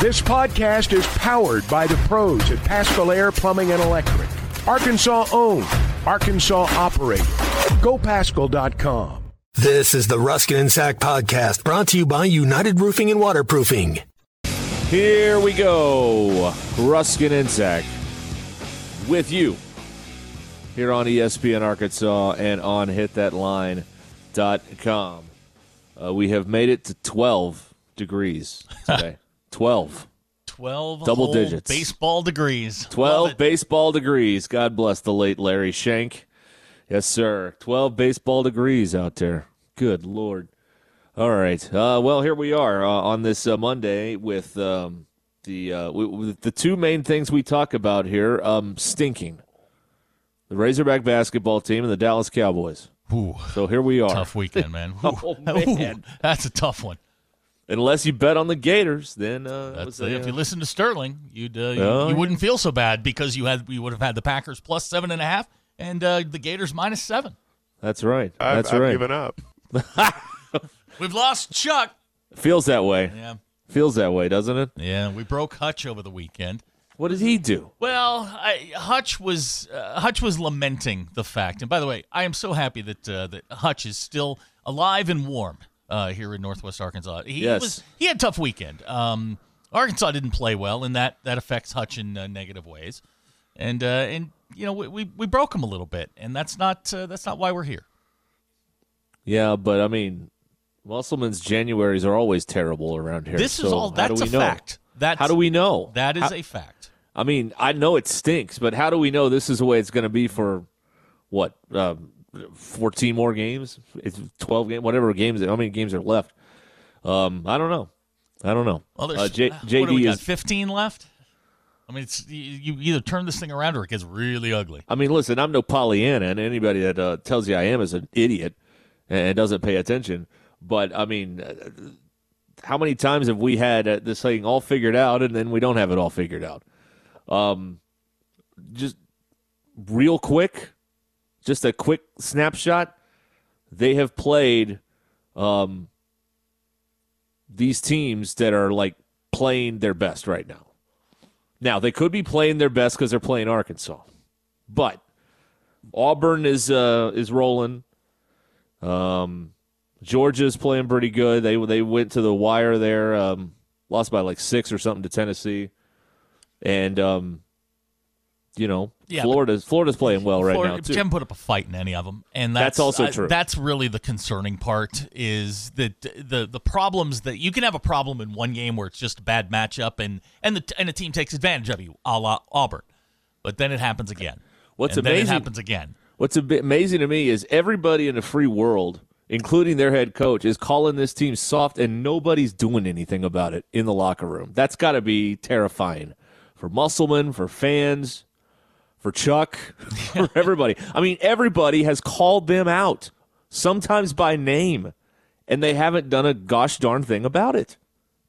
This podcast is powered by the pros at Paschal Air Plumbing and Electric. Arkansas owned, Arkansas operated. GoPaschal.com. This is the Ruscin and Zach podcast brought to you by United Roofing and Waterproofing. Here we go. Ruscin and Zach with you here on ESPN Arkansas and on hitthatline.com. Uh, we have made it to 12 degrees today. 12. 12 Double digits. baseball degrees. 12 baseball degrees. God bless the late Larry Shank. Yes, sir. 12 baseball degrees out there. Good Lord. All right. Uh, well, here we are uh, on this uh, Monday with um, the uh, w- the two main things we talk about here um, stinking the Razorback basketball team and the Dallas Cowboys. Ooh, So here we are. tough weekend, man. Oh, man. Ooh, that's a tough one. Unless you bet on the Gators, then uh, it That's was uh, if you listen to Sterling, you'd uh, you, oh, you, wouldn't feel so bad because you had you would have had the Packers plus seven and a half and uh, the Gators minus seven. That's right. I've, That's I've right. given up. We've lost Chuck. Feels that way. Yeah, Feels that way, doesn't it? yeah. We broke Hutch over the weekend. What did he do? Well, I, Hutch was uh, Hutch was lamenting the fact, and by the way, I am so happy that uh, that Hutch is still alive and warm uh, here in Northwest Arkansas. He Yes. was he had a tough weekend. Um, Arkansas didn't play well, and that that affects Hutch in uh, negative ways. And uh, and you know we, we we broke him a little bit, and that's not uh, that's not why we're here. Yeah, but I mean, Musselman's Januaries are always terrible around here. This is so all how do that's a know? fact. That's How do we know? that is How- a fact. I mean, I know it stinks, but how do we know this is the way it's going to be for what? Um, 14 more games? It's 12 games, whatever games. How many games are left? Um, I don't know. I don't know. Well, there's uh, J- what do we JD got? is. Fifteen left. I mean, it's you, you either turn this thing around or it gets really ugly. I mean, listen, I'm no Pollyanna, and anybody that uh, tells you I am is an idiot and doesn't pay attention. But I mean, uh, how many times have we had uh, this thing all figured out, and then we don't have it all figured out? Um, just real quick, just a quick snapshot. They have played um, these teams that are like playing their best right now. Now they could be playing their best because they're playing Arkansas, but Auburn is uh, is rolling. Um, Georgia's playing pretty good. They they went to the wire there, um, lost by like six or something to Tennessee, and um, you know Yeah, Florida's Florida's playing well right Florida, now too. Haven't put up a fight in any of them, and That's that's, also uh, true. That's really the concerning part is that the the problems that you can have a problem in one game where it's just a bad matchup and and the and a team takes advantage of you, a la Auburn, but then it happens again. What's and amazing- happens again. What's a bit amazing to me is everybody in the free world, including their head coach, is calling this team soft, and nobody's doing anything about it in the locker room. That's got to be terrifying for Musselman, for fans, for Chuck, for everybody. I mean, everybody has called them out, sometimes by name, and they haven't done a gosh darn thing about it.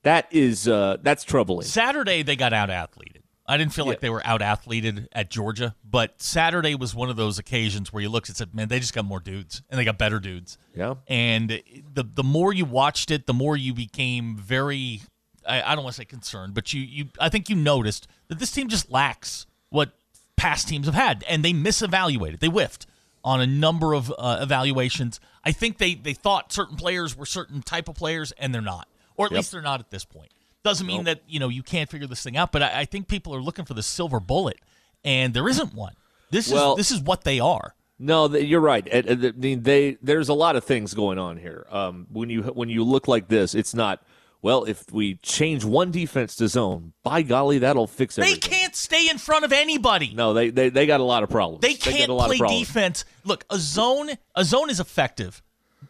That is uh, that's troubling. Saturday they got out athleted. I didn't feel like they were out athleted at Georgia, but Saturday was one of those occasions where you looked and said, "Man, they just got more dudes, and they got better dudes." Yeah. And the the more you watched it, the more you became very I, I don't want to say concerned, but you you I think you noticed that this team just lacks what past teams have had, and they misevaluated, they whiffed on a number of uh, evaluations. I think they they thought certain players were certain type of players, and they're not, or at Yep. least they're not at this point. Doesn't mean that you know you can't figure this thing out, but I, I think people are looking for the silver bullet, and there isn't one. This Well- is this is what they are. No, you're right. I mean, they there's a lot of things going on here. Um, when you when you look like this, it's not. Well, if we change one defense to zone, by golly, that'll fix everything. They can't stay in front of anybody. No, they, they they got a lot of problems. They can't a lot play defense. Look, a zone a zone is effective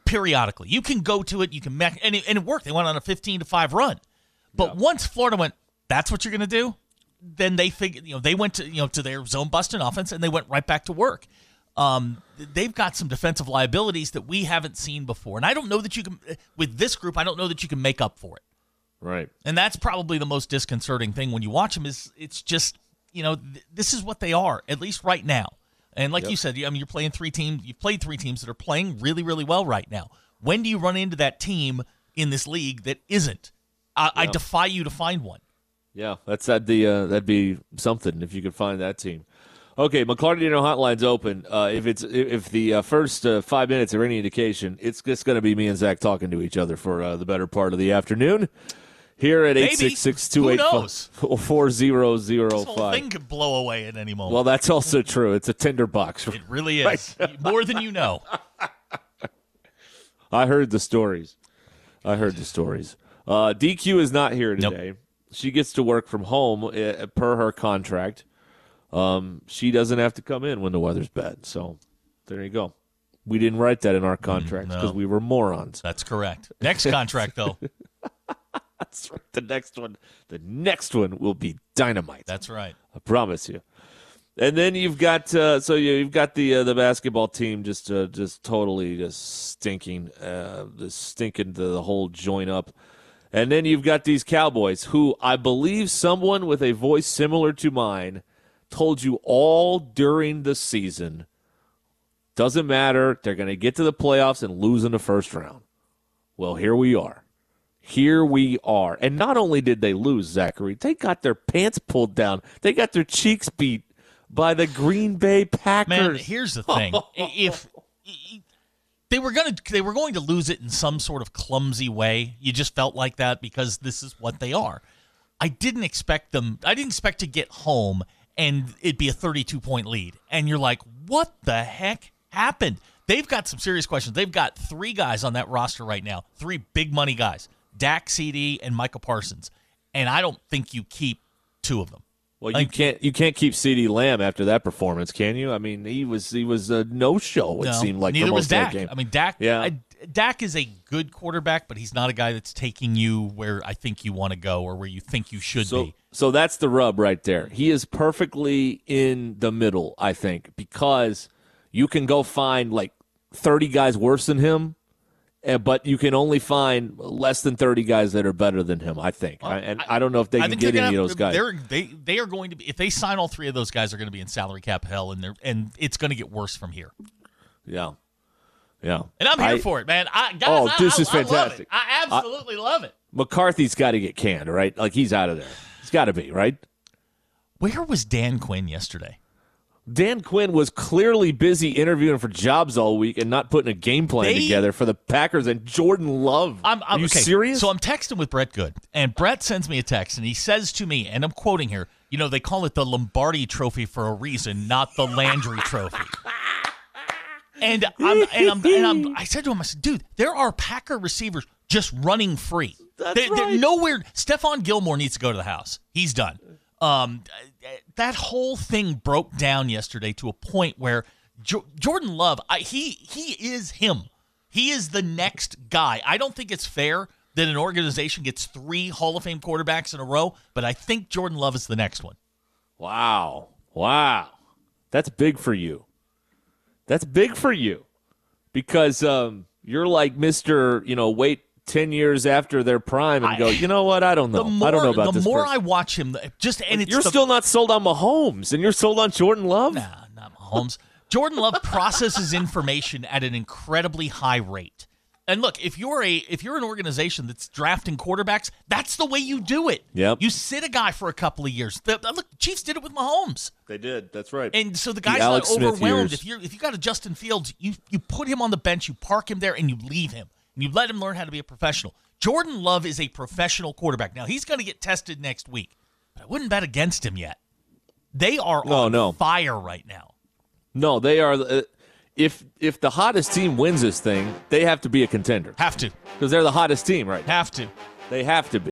periodically. You can go to it, you can mech, and it, and it worked. They went on a 15 to 5 run. But once Florida went, that's what you're going to do. Then they figured, you know, they went to you know to their zone busting offense and they went right back to work. Um, they've got some defensive liabilities that we haven't seen before, and I don't know that you can with this group. I don't know that you can make up for it. Right. And that's probably the most disconcerting thing when you watch them is it's just, you know, th- this is what they are, at least right now. And like you said, I mean, you're playing three teams, you've played three teams that are playing really, really well right now. When do you run into that team in this league that isn't? I, I defy you to find one. Yeah, that's that. The uh, that'd be something if you could find that team. Okay, McLarty Daniel Hotline's open. Uh, if it's if the uh, first uh, five minutes are any indication, it's just going to be me and Zach talking to each other for uh, the better part of the afternoon. Here at Maybe. eight six six Who two eight knows? four zero zero This whole thing could blow away at any moment. Well, that's also true. It's a tinderbox. it really is. More than you know. I heard the stories. I heard the stories. Uh, DQ is not here Nope. today. She gets to work from home uh, per her contract. Um, she doesn't have to come in when the weather's bad. So there you go. We didn't write that in our contract because Mm, no. we were morons. That's correct. Next contract, though. That's right. The next one, the next one will be dynamite. That's right. I promise you. And then you've got uh, so you, you've got the uh, the basketball team just uh, just totally just stinking, uh, just stinking the, the whole joint up. And then you've got these Cowboys, who I believe someone with a voice similar to mine told you all during the season. Doesn't matter. They're going to get to the playoffs and lose in the first round. Well, here we are. Here we are. And not only did they lose, Zachary, they got their pants pulled down. They got their cheeks beat by the Green Bay Packers. Man, here's the thing: if they were gonna, they were going to lose it in some sort of clumsy way. You just felt like that because this is what they are. I didn't expect them. I didn't expect to get home and it'd be a 32 point lead, and you're like, what the heck happened? They've got some serious questions. They've got three guys on that roster right now, three big money guys: Dak, CeeDee, and Micah Parsons. And I don't think you keep two of them. well, you like- can't you can't keep CeeDee Lamb after that performance, can you? I mean, he was he was a no show. It No, seemed like neither was most of that Dak. game. I mean, Dak. Yeah. I, Dak is a good quarterback, but he's not a guy that's taking you where I think you want to go or where you think you should So, be. so that's the rub right there. He is perfectly in the middle, I think, because you can go find like 30 guys worse than him, eh, but you can only find less than 30 guys that are better than him, I think. I, and I, don't know if they I can get any gonna of those guys. They're, they they are going to be if they sign all three of those guys, they're going to be in salary cap hell, and they're and it's going to get worse from here. Yeah. Yeah. And I'm here I- for it, man. I, guys, Oh, this I- is I love fantastic. I absolutely love it. McCarthy's got to get canned, right? Like he's out of there. He's got to be, right? Where was Dan Quinn yesterday? Dan Quinn was clearly busy interviewing for jobs all week and not putting a game plan They- together for the Packers and Jordan Love. I'm, I'm Are you okay. serious? So I'm texting with Brett Good, and Brett sends me a text, and he says to me, and I'm quoting here. You know, they call it the Lombardi Trophy for a reason, not the Landry Trophy. And I'm, and I'm, and I'm, I said to him, I said, dude, there are Packer receivers just running free. That's They- they're nowhere. Stephon Gilmore needs to go to the house. He's done. Um, that whole thing broke down yesterday to a point where jo- Jordan Love, I, he he is him. He is the next guy. I don't think it's fair that an organization gets three Hall of Fame quarterbacks in a row, but I think Jordan Love is the next one. Wow. Wow. That's big for you. That's big for you. Because um, you're like Mr. You know, wait 10 years after their prime and go, you know what? I don't know. More, I don't know about the this. more person." I watch him, just and it's you're the, still not sold on Mahomes and you're sold on Jordan Love? Nah, not Mahomes. Jordan Love processes information at an incredibly high rate. And look, if you're a if you're an organization that's drafting quarterbacks, that's the way you do it. Yep. You sit a guy for a couple of years. The, the- look, Chiefs did it with Mahomes. They did. That's right. And so the guy's Alex not Smith overwhelmed. years. If you're if you got a Justin Fields, you you put him on the bench, you park him there, and you leave him, and you let him learn how to be a professional. Jordan Love is a professional quarterback. Now he's going to get tested next week, but I wouldn't bet against him yet. They are No, on no. fire right now. no, they are. Uh, if if the hottest team wins this thing, they have to be a contender Have to, because they're the hottest team right now. have to. They have to be.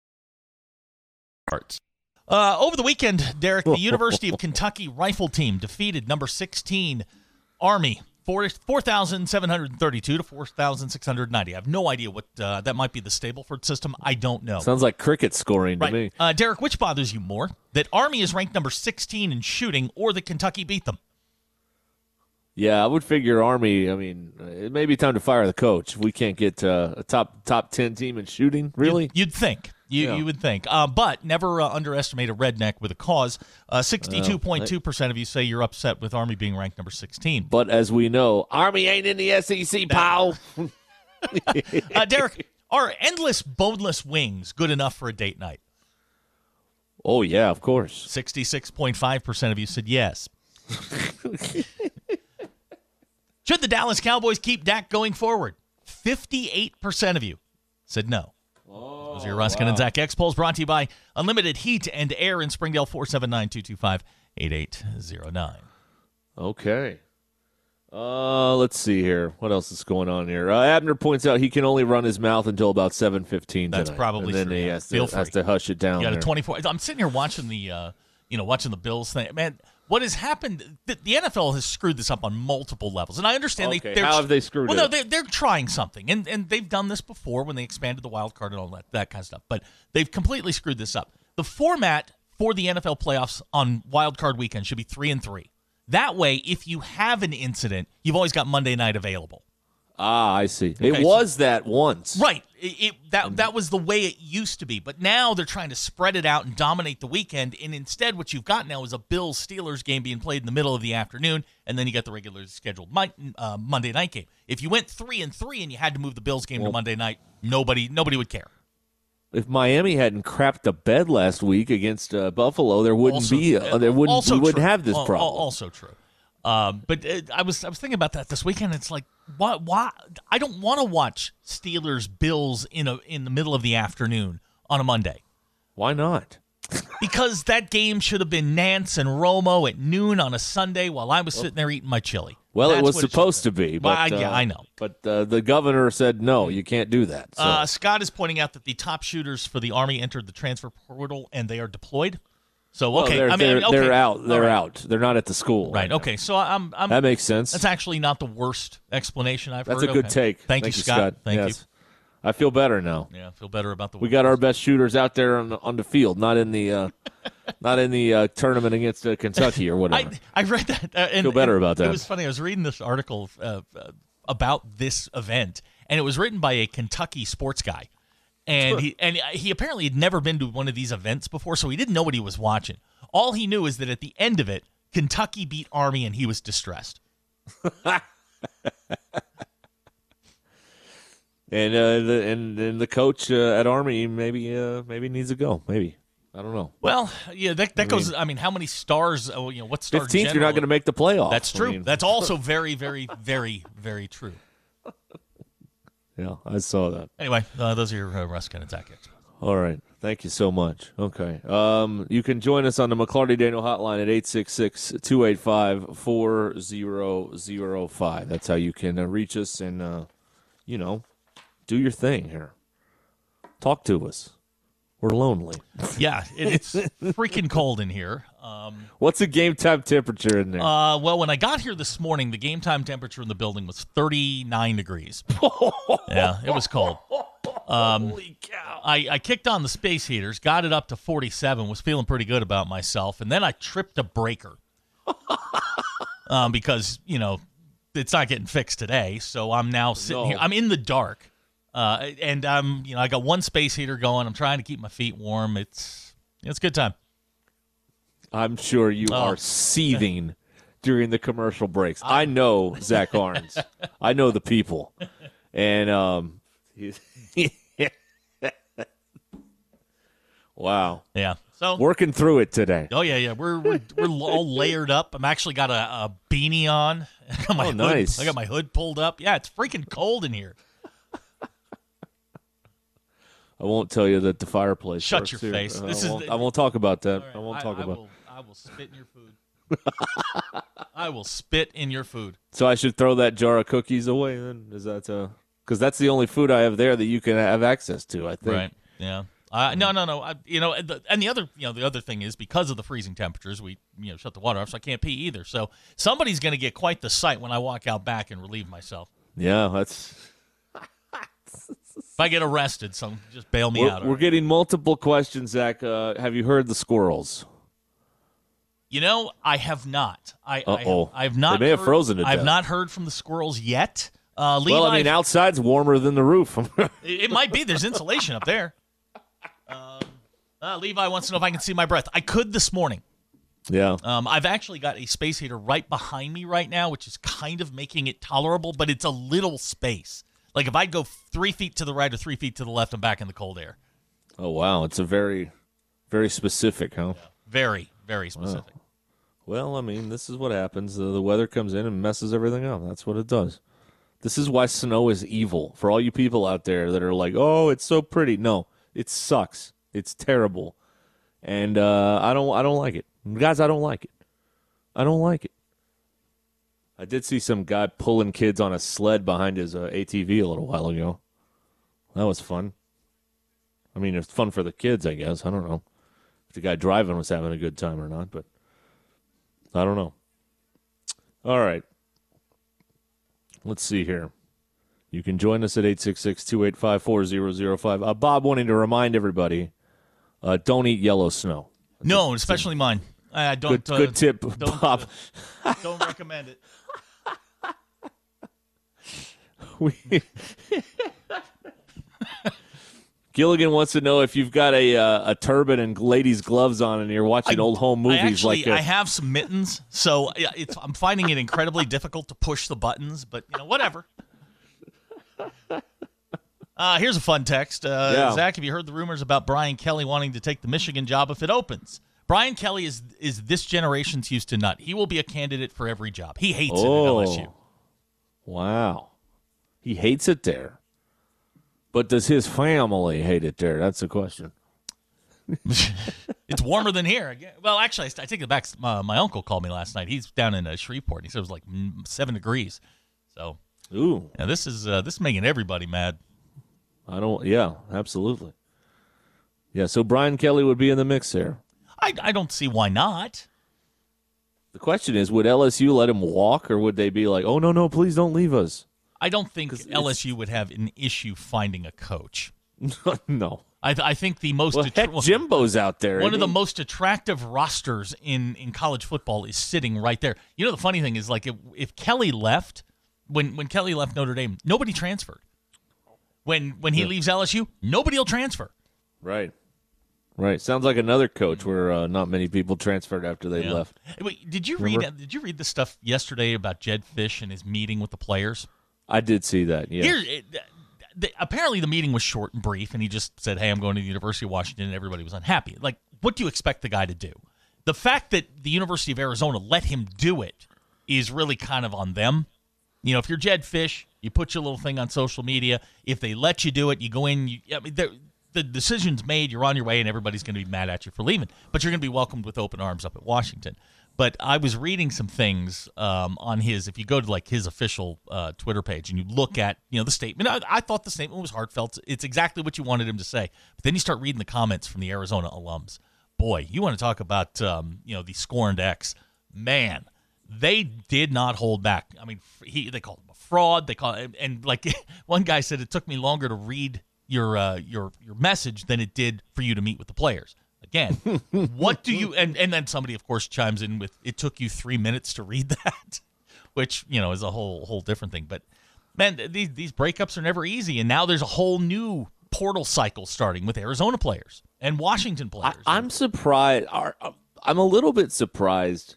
Uh, over the weekend, Derek, the University of Kentucky rifle team defeated number 16 Army 4,732 to 4,690. I have no idea what uh, that might be the Stableford system. I don't know. Sounds like cricket scoring to me. Uh, Derek, which bothers you more? That Army is ranked number 16 in shooting or that Kentucky beat them? Yeah, I would figure Army. I mean, it may be time to fire the coach. If we can't get uh, a top top ten team in shooting. Really, you'd, you'd think. You, yeah. you would think, uh, but never uh, underestimate a redneck with a cause. Uh, sixty-two point two percent of you say you're upset with Army being ranked number sixteen. But as we know, Army ain't in the SEC, pal. Uh, Derek, are endless boneless wings good enough for a date night? Oh yeah, of course. Sixty-six point five percent of you said yes. Should the Dallas Cowboys keep Dak going forward? Fifty-eight percent of you said no. Oh, Those are your Ruscin wow. and Zach X polls brought to you by Unlimited Heat and Air in Springdale, 479 225 8809. Okay. Uh, let's see here. What else is going on here? Uh, Abner points out he can only run his mouth until about seven fifteen. That's probably and then true. he has to, has to, hush it down. You got a twenty four. I'm sitting here watching the, uh, you know, watching the Bills thing. Man, what has happened? The, the, NFL has screwed this up on multiple levels, and I understand okay. they. How have they screwed well, it? no, they, they're trying something, and and they've done this before when they expanded the wild card and all that that kind of stuff. But they've completely screwed this up. The format for the NFL playoffs on wild card weekend should be three and three. That way, if you have an incident, you've always got Monday night available. Ah, I see. Okay, it was so, that once, right? It, it, that that was the way it used to be, but now they're trying to spread it out and dominate the weekend. And instead, what you've got now is a Bills Steelers game being played in the middle of the afternoon, and then you got the regularly scheduled uh, Monday night game. If you went three and three and you had to move the Bills game well, to Monday night, nobody nobody would care. If Miami hadn't crapped the bed last week against uh, Buffalo, there wouldn't also, be uh, there wouldn't we wouldn't have this problem. Also true. Um, but it, I was I was thinking about that this weekend. It's like why why I don't want to watch Steelers Bills in a in the middle of the afternoon on a Monday. Why not? because that game should have been Nance and Romo at noon on a Sunday while I was sitting there eating my chili. Well, That's it was supposed it to be, but well, I, yeah, uh, I know. But uh, the governor said no, you can't do that. So. Uh, Scott is pointing out that the top shooters for the Army entered the transfer portal and they are deployed. So okay, well, they're, I mean, they're, okay. they're out. They're right. out. They're not at the school. Right. okay. So I'm, I'm, That makes sense. That's actually not the worst explanation I've that's heard. That's a good okay. take. Thank, Thank you, Scott. Scott. Thank yes. you. I feel better now. Yeah, I feel better about the. We got our best shooters out there on the, on the field, not in the uh, not in the uh, tournament against uh, Kentucky or whatever. I, I read that. Uh, and, feel better about that. It was funny. I was reading this article uh, about this event, and it was written by a Kentucky sports guy, and he and he apparently had never been to one of these events before, so he didn't know what he was watching. All he knew is that at the end of it, Kentucky beat Army, and he was distressed. and uh, the and, and the coach uh, at Army maybe uh, maybe needs to go. Maybe I don't know. Well, yeah, that, that I goes. Mean, I mean, how many stars? Oh, you know, what star? Fifteenth, you're not going to make the playoffs. That's true. I mean, That's also very, very, very, very true. Yeah, I saw that. Anyway, uh, those are your uh, Ruscin and Zach All right. Thank you so much. Okay. Um, you can join us on the McLarty Daniel hotline at 866 285 4005. That's how you can uh, reach us and, uh, you know, do your thing here. Talk to us. We're lonely. Yeah, it, it's freaking cold in here. Um, What's the game time temperature in there? uh, well, when I got here this morning, the game time temperature in the building was 39 degrees. yeah, it was cold. Um, Holy cow. I, I kicked on the space heaters, got it up to 47, was feeling pretty good about myself, and then I tripped a breaker um, because, you know, it's not getting fixed today. So I'm now sitting No. here. I'm in the dark. Uh, and I'm, you know, I got one space heater going. I'm trying to keep my feet warm. It's, it's a good time. I'm sure you Oh. are seething during the commercial breaks. I know Zach Arns. I know the people. And um Wow. Yeah. So Working through it today. Oh yeah, yeah. We're we're, we're all layered up. I'm actually got a, a beanie on. I got my Oh, hood, nice. I got my hood pulled up. Yeah, it's freaking cold in here. I won't tell you that the fireplace. Shut your here. face. Uh, This I is won't, the- I won't talk about that. Right, I won't talk I about. will, I will spit in your food. I will spit in your food. So I should throw that jar of cookies away then? Is that uh because that's the only food I have there that you can have access to, I think. Right. Yeah. Uh, no, no, no. I, you know, and the, and the other, you know, the other thing is because of the freezing temperatures, we you know shut the water off, so I can't pee either. So somebody's going to get quite the sight when I walk out back and relieve myself. Yeah, that's If I get arrested, some just bail me we're, out. we're getting multiple questions, Zach. Uh, have you heard the squirrels? You know, I have not. I, I, Uh-oh. have, I have not. They may have frozen to I've death. not heard from the squirrels yet. Uh, Levi, Well, I mean, outside's warmer than the roof. it, might be. There's insulation up there. Um, uh, Levi wants to know if I can see my breath. I could this morning. yeah. Um, I've actually got a space heater right behind me right now, which is kind of making it tolerable, but it's a little space. Like if I'd go three feet to the right or three feet to the left, I'm back in the cold air. Oh wow, it's a very, very specific, huh? Very, very specific. Well, I mean, this is what happens. Uh, the weather comes in and messes everything up. That's what it does. This is why snow is evil. For all you people out there that are like, "Oh, it's so pretty." No, it sucks. It's terrible, and uh, I don't. I don't like it, guys. I don't like it. I don't like it. I did see some guy pulling kids on a sled behind his uh, ATV a little while ago. That was fun. I mean, it's fun for the kids, I guess. I don't know if the guy driving was having a good time or not, but I don't know. All right. Let's see here. You can join us at 866 285 4005. Uh, Bob wanting to remind everybody uh, don't eat yellow snow. No, especially mine. I don't. Good, uh, good tip, don't, Bob. uh, don't recommend it. We- Gilligan wants to know if you've got a uh, a turban and ladies' gloves on and you're watching old home movies I actually, like I have some mittens, so it's, I'm finding it incredibly difficult to push the buttons, but you know, whatever. Uh, here's a fun text. Uh, Yeah. Zach, have you heard the rumors about Brian Kelly wanting to take the Michigan job if it opens? Brian Kelly is is this generation's Houston Nutt. He will be a candidate for every job. He hates it at LSU. Oh. Wow. He hates it there. But does his family hate it there? That's the question. It's warmer than here. Well, actually, I, take it back. My, my uncle called me last night. He's down in uh, Shreveport. He said it was like seven degrees. So Ooh. yeah, this is uh, this is making everybody mad. I don't yeah, absolutely. Yeah, so Brian Kelly would be in the mix there. I, I don't see why not. The question is, would LSU let him walk or would they be like, "Oh no, no, please don't leave us." I don't think LSU would have an issue finding a coach. no. I, I think the most Well, attra- heck, Jimbo's out there. one of isn't the most attractive rosters in, in college football is sitting right there. You know the funny thing is like if, if Kelly left when when Kelly left Notre Dame, nobody transferred. When when he leaves LSU, nobody will transfer. Right. Right. Sounds like another coach where uh, not many people transferred after they Yeah. left. Wait, did you Remember? read did you read the stuff yesterday about Jedd Fisch and his meeting with the players? I did see that. Yeah. Here, the, apparently the meeting was short and brief, and he just said, "Hey, I'm going to the University of Washington," and everybody was unhappy. Like, what do you expect the guy to do? The fact that the University of Arizona let him do it is really kind of on them. You know, if you're Jedd Fisch, you put your little thing on social media. If they let you do it, you go in. You, I mean, the decision's made, you're on your way, and everybody's going to be mad at you for leaving. But you're going to be welcomed with open arms up at Washington. But I was reading some things um, on his. If you go to like his official uh, Twitter page and you look at you know the statement, I, I thought the statement was heartfelt. It's exactly what you wanted him to say. But then you start reading the comments from the Arizona alums. Boy, you want to talk about um, you know the scorned ex man. They did not hold back. I mean, he they called him a fraud. They call and, like one guy said, it took me longer to read your uh, your your message than it did for you to meet with the players. Again, what do you and and then somebody of course chimes in with it took you three minutes to read that, which you know is a whole whole different thing. But man, these these breakups are never easy, and now there's a whole new portal cycle starting with Arizona players and Washington players. I, am surprised. Um, I'm a little bit surprised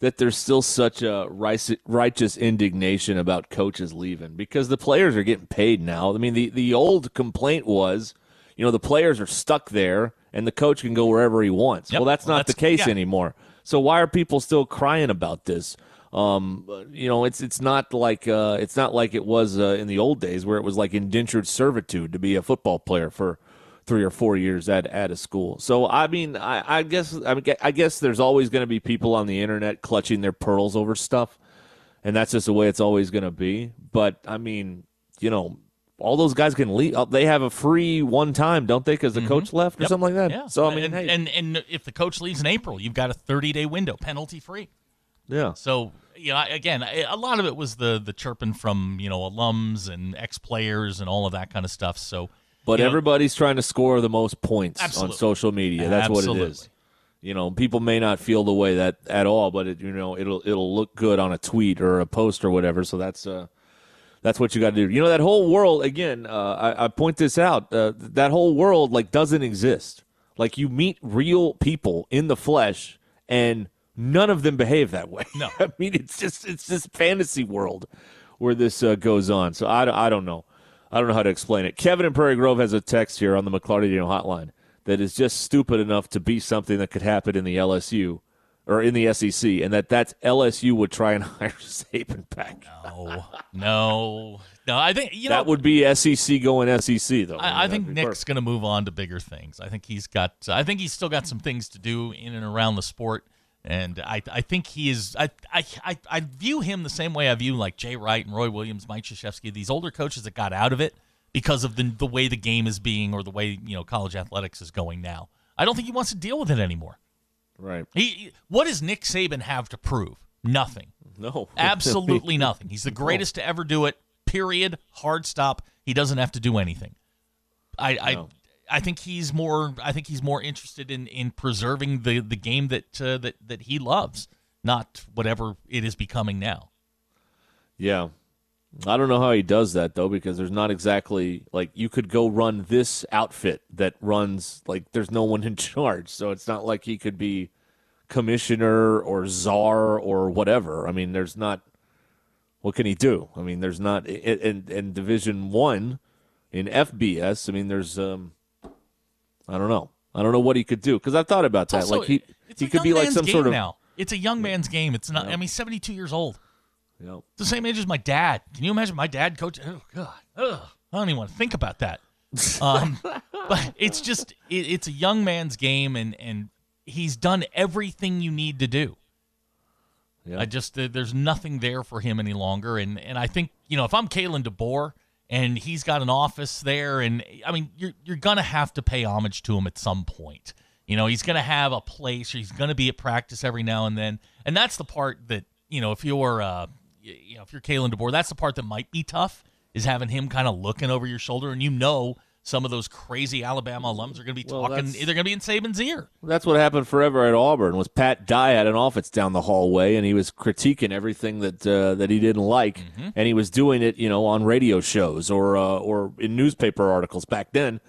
that there's still such a righteous indignation about coaches leaving because the players are getting paid now. I mean, the, the old complaint was, you know, the players are stuck there and the coach can go wherever he wants. Yep. Well, that's well, not that's, the case yeah. anymore. So why are people still crying about this? Um, you know, it's it's not like uh, it's not like it was uh, in the old days where it was like indentured servitude to be a football player for three or four years at, at a school. So I mean, I, I guess I, mean, I guess there's always going to be people on the internet clutching their pearls over stuff, and that's just the way it's always going to be. But I mean, you know, all those guys can leave. Uh, they have a free one time, don't they? Because the mm-hmm. coach left or yep. something like that. Yeah. So I mean, and, hey. and and if the coach leaves in April, you've got a 30 day window, penalty free. Yeah. So you know, again, a lot of it was the the chirping from you know alums and ex players and all of that kind of stuff. So but everybody's know, trying to score the most points absolutely. on social media. That's absolutely. what it is. You know, people may not feel the way that at all, but it, you know, it'll it'll look good on a tweet or a post or whatever. So that's uh, that's what you got to do. You know, that whole world again. Uh, I, I, point this out. Uh, that whole world like doesn't exist. Like you meet real people in the flesh, and none of them behave that way. No, I mean it's just it's this fantasy world where this uh, goes on. So I, I don't know. I don't know how to explain it. Kevin in Prairie Grove has a text here on the McLarty Daniel hotline that is just stupid enough to be something that could happen in the LSU or in the SEC, and that that's LSU would try and hire Saban back. No, no, no. I think you know that would be SEC going SEC though. I, I think Nick's going to move on to bigger things. I think he's got. I think he's still got some things to do in and around the sport. And I, I think he is. I, I, I view him the same way I view like Jay Wright and Roy Williams, Mike Krzyzewski, these older coaches that got out of it because of the the way the game is being or the way you know college athletics is going now. I don't think he wants to deal with it anymore. Right. He. What does Nick Saban have to prove? Nothing. No. Absolutely nothing. He's the greatest to ever do it. Period. Hard stop. He doesn't have to do anything. I, no. I think he's more. I think he's more interested in, in preserving the, the game that uh, that that he loves, not whatever it is becoming now. Yeah, I don't know how he does that though, because there's not exactly like you could go run this outfit that runs like there's no one in charge, so it's not like he could be commissioner or czar or whatever. I mean, there's not. What can he do? I mean, there's not in in Division One, in FBS. I mean, there's um I don't know. I don't know what he could do because I've thought about that. Also, like he he could be like some sort of now. It's a young man's game. It's not. Yeah. I mean, seventy two years old. Yep. It's the same age as my dad. Can you imagine my dad coach? Oh God, Ugh. I don't even want to think about that. Um, but it's just it, it's a young man's game, and and he's done everything you need to do. Yep. I just uh, there's nothing there for him any longer, and and I think you know if I'm Kalen DeBoer and he's got an office there and I mean you're you're going to have to pay homage to him at some point. You know, he's going to have a place or he's going to be at practice every now and then. And that's the part that, you know, if you're uh you know, if you're Kalen DeBoer, that's the part that might be tough is having him kind of looking over your shoulder and you know some of those crazy Alabama alums are going to be well, talking. They're going to be in Saban's ear. That's what happened forever at Auburn. Was Pat Dye had an office down the hallway, and he was critiquing everything that uh, that he didn't like, mm-hmm. and he was doing it, you know, on radio shows or uh, or in newspaper articles back then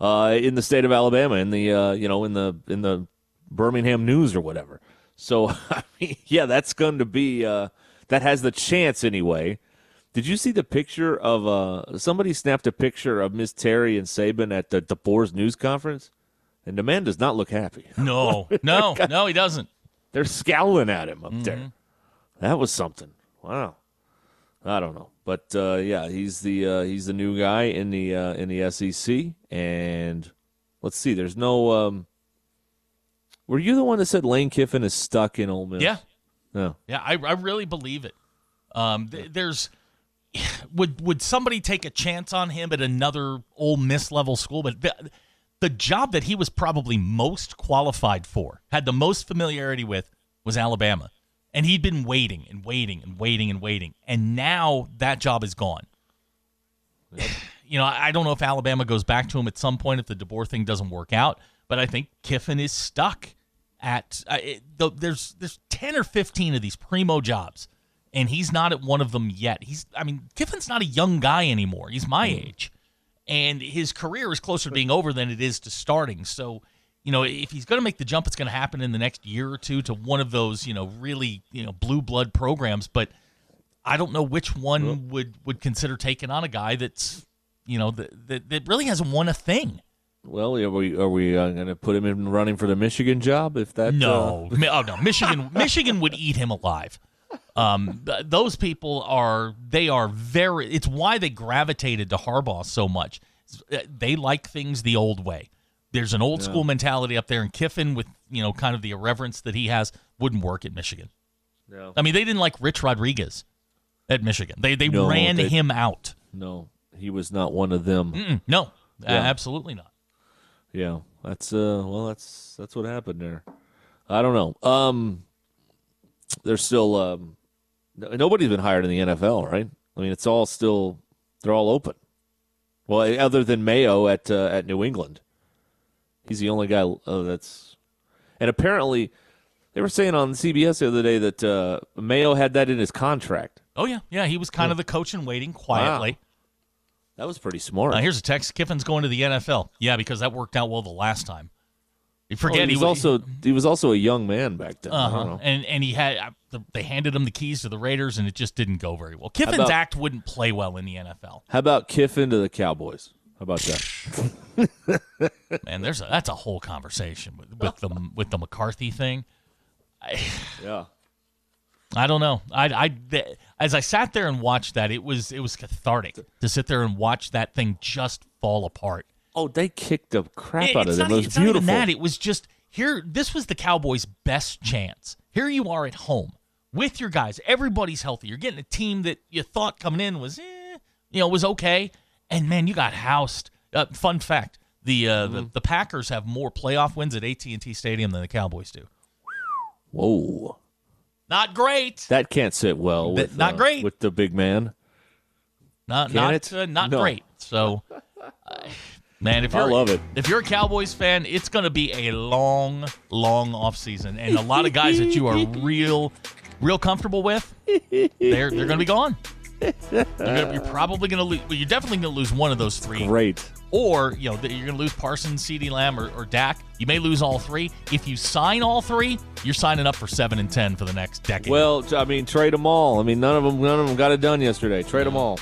uh, in the state of Alabama, in the uh, you know in the in the Birmingham News or whatever. So I mean, yeah, that's going to be uh, that has the chance anyway did you see the picture of uh somebody snapped a picture of Miss Terry and Saban at the DeBoer's news conference? And the man does not look happy. No, no, no, he doesn't. They're scowling at him up mm-hmm. there. That was something. Wow. I don't know, but uh, yeah, he's the uh, he's the new guy in the uh, in the SEC, and let's see. There's no. Um, were you the one that said Lane Kiffin is stuck in Ole Miss? Yeah, No. yeah, I, I really believe it. Um, th- there's would would somebody take a chance on him at another Ole Miss level school? But the, the job that he was probably most qualified for, had the most familiarity with, was Alabama, and he'd been waiting and waiting and waiting and waiting, and now that job is gone. You know, I I don't know if Alabama goes back to him at some point if the DeBoer thing doesn't work out, but I think Kiffin is stuck at uh, it, the, there's there's 10 or 15 of these primo jobs and he's not at one of them yet. He's I mean, Kiffin's not a young guy anymore. He's my age. And his career is closer to being over than it is to starting. So, you know, if he's going to make the jump, it's going to happen in the next year or two to one of those, you know, really, you know, blue blood programs, but I don't know which one would would consider taking on a guy that's, you know, that that, that really hasn't won a thing. Well, are we are we uh, going to put him in running for the Michigan job if that? No, uh, oh no, Michigan, Michigan would eat him alive. Um, th- those people are they are very. It's why they gravitated to Harbaugh so much. Uh, They like things the old way. There's an old school mentality up there, and Kiffin, with you know, kind of the irreverence that he has, wouldn't work at Michigan. no, I mean, they didn't like Rich Rodriguez at Michigan. They they No, ran they- him out. no, he was not one of them. Mm-mm, no, uh, absolutely not. Yeah, that's uh, well, that's that's what happened there. I don't know. Um, there's still um, nobody's been hired in the NFL, right? I mean, it's all still they're all open. Well, eh, other than Mayo at uh, at New England, he's the only guy uh, that's. And apparently, they were saying on CBS the other day that uh, Mayo had that in his contract. Oh yeah, yeah. He was kind of the coach in waiting quietly. That was pretty smart. Uh, here's a text: Kiffin's going to the NFL. Yeah, because that worked out well the last time. You Oh, forget he was wa- also he was also a young man back then. I don't uh-huh. know. and and he had uh, they handed him the keys to the Raiders, and it just didn't go very well. Kiffin's about- act wouldn't play well in the NFL. How about Kiffin to the Cowboys? How about that? Man, there's a, that's a whole conversation with, with the with the McCarthy thing. Yeah. I don't know. I, I as I sat there and watched that, it was it was cathartic to sit there and watch that thing just fall apart. Oh, they kicked the crap It- out of them. It was it's beautiful. that. It was just here. This was the Cowboys' best chance. Here you are at home with your guys. Everybody's healthy. You're getting a team that you thought coming in was, eh, you know, was okay. And man, you got housed. Uh, fun fact: the, uh, Mm-hmm. the the Packers have more playoff wins at AT and T Stadium than the Cowboys do. Whoa, Not great. that can't sit well. With, not uh, great. with the big man. Not Can not uh, not No. great. So, uh, man, if you're love it. if you're a Cowboys fan, it's going to be a long, long off season, and a lot of guys that you are real, real comfortable with, they're they're going to be gone. You're, gonna, you're probably going to lose. Well, you're definitely going to lose one of those three, Great. or you know you're going to lose Parsons, CeeDee Lamb, or, or Dak. You may lose all three. If you sign all three, you're signing up for seven and ten for the next decade. Well, I mean, trade them all. I mean, none of them, none of them got it done yesterday. Trade them all.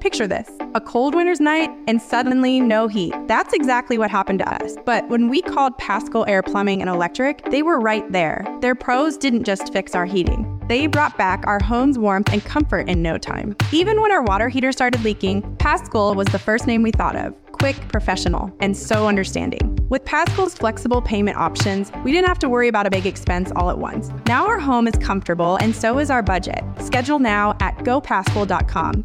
Picture this a cold winter's night and suddenly no heat. That's exactly what happened to us. But when we called Paschal Air Plumbing and Electric, they were right there. Their pros didn't just fix our heating, they brought back our home's warmth and comfort in no time. Even when our water heater started leaking, Paschal was the first name we thought of. Quick, professional, and so understanding. With Paschal's flexible payment options, we didn't have to worry about a big expense all at once. Now our home is comfortable and so is our budget. Schedule now at gopaschal.com.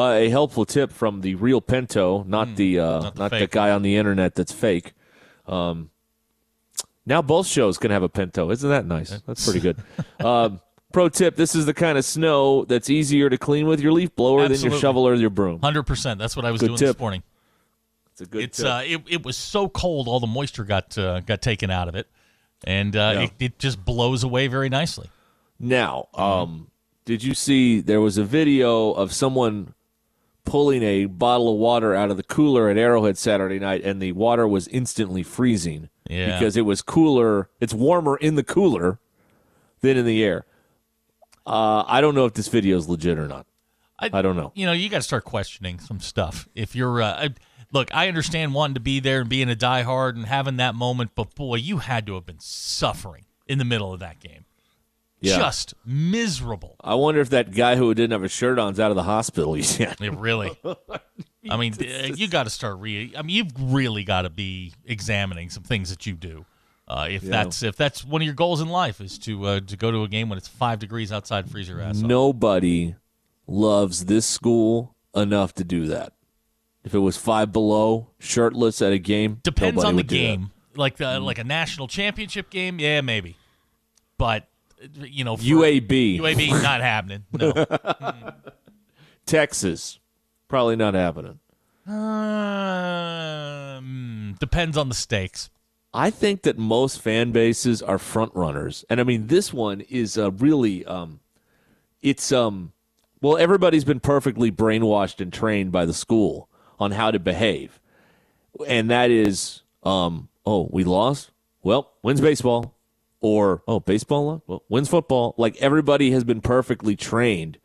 Uh, a helpful tip from the real Pinto, not the uh, not not, the the, guy on the internet that's fake. Um, now both shows can have a Pinto. Isn't that nice? That's pretty good. um, pro tip: This is the kind of snow that's easier to clean with your leaf blower than your shovel or your broom. hundred percent. That's what I was Good doing this morning. It's a good it's tip. uh, it, it was so cold, all the moisture got uh, got taken out of it, and uh, Yeah. it, it just blows away very nicely. Now, Mm-hmm. um, did you see there was a video of someone pulling a bottle of water out of the cooler at Arrowhead Saturday night, and the water was instantly freezing Yeah. because it was cooler. It's warmer in the cooler than in the air. Uh, I don't know if this video is legit or not. I don't know. You know, you got to start questioning some stuff. If you're, uh, I- look, I understand wanting to be there and being a diehard and having that moment, but boy, you had to have been suffering in the middle of that game. Yeah. Just miserable. I wonder if that guy who didn't have a shirt on is out of the hospital yet. It really. I mean, uh, you got to start re. I mean, you've really got to be examining some things that you do. Uh, if that's if that's one of your goals in life is to uh, to go to a game when it's five degrees outside, freeze your ass off. Nobody loves this school enough to do that. If it was five below, shirtless at a game, Depends on the game. Like the like a national championship game, yeah, maybe. But uh, you know, UAB, UAB not happening. No. Texas, probably not happening. um, depends on the stakes. I think that most fan bases are front runners, and I mean this one is uh, really, um, it's um, well everybody's been perfectly brainwashed and trained by the school on how to behave, and that is, um, oh we lost, well wins baseball, or oh baseball well wins football. Like everybody has been perfectly trained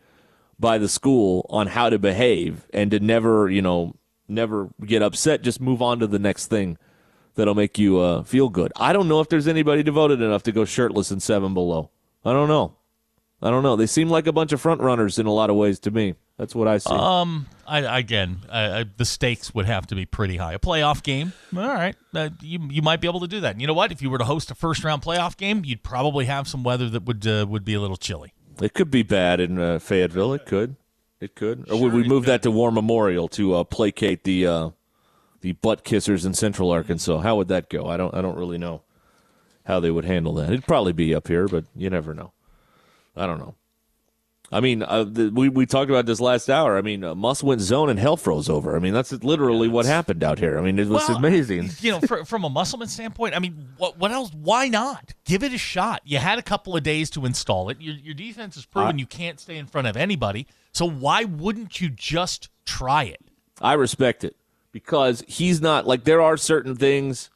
by the school on how to behave and to never, you know, never get upset. Just move on to the next thing that'll make you uh, feel good. I don't know if there's anybody devoted enough to go shirtless in seven below. I don't know. I don't know. They seem like a bunch of front runners in a lot of ways to me. That's what I see. Um, I again, I, I, the stakes would have to be pretty high. A playoff game, all right, uh, you you might be able to do that. And you know what? If you were to host a first round playoff game, you'd probably have some weather that would uh, would be a little chilly. it could be bad in uh, Fayetteville. It could. It could. or would we move could. that to War Memorial to uh, placate the uh, the butt kissers in Central Arkansas? How would that go? I don't. I don't really know how they would handle that. It'd probably be up here, but you never know. I don't know. I mean, uh, the, we we talked about this last hour. I mean, uh, went zone and hell froze over. I mean, that's literally what happened out here. I mean, it was Well, amazing. You know, fr from a Musselman standpoint, I mean, what what else? Why not give it a shot? You had a couple of days to install it. Your your defense has proven you can't stay in front of anybody. So why wouldn't you just try it? I respect it because he's not like there are certain things